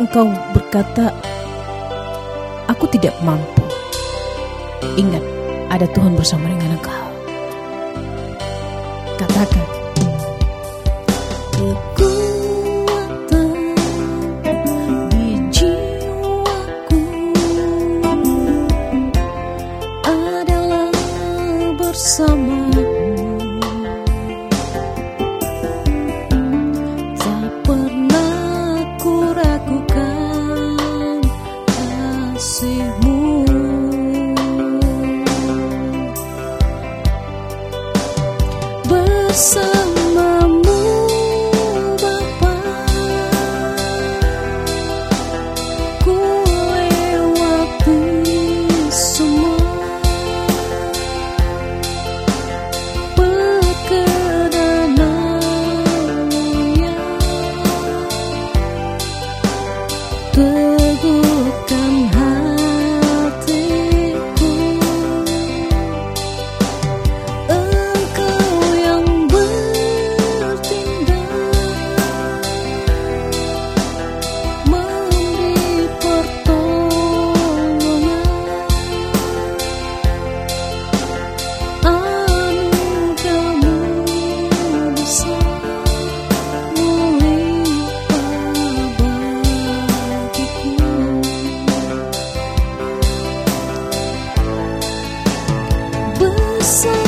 engkau berkata, "Aku tidak mampu." Ingat, ada Tuhan bersama dengan engkau. Katakan, bersama sun. sun.